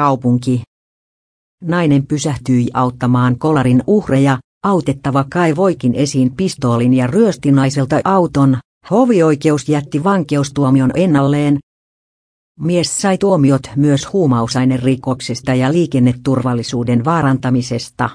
kaupunki. Nainen pysähtyi auttamaan kolarin uhreja, autettava kaivoikin esiin pistoolin ja ryösti naiselta auton, hovioikeus jätti vankeustuomion ennalleen. Mies sai tuomiot myös huumausainerikoksesta ja liikenneturvallisuuden vaarantamisesta.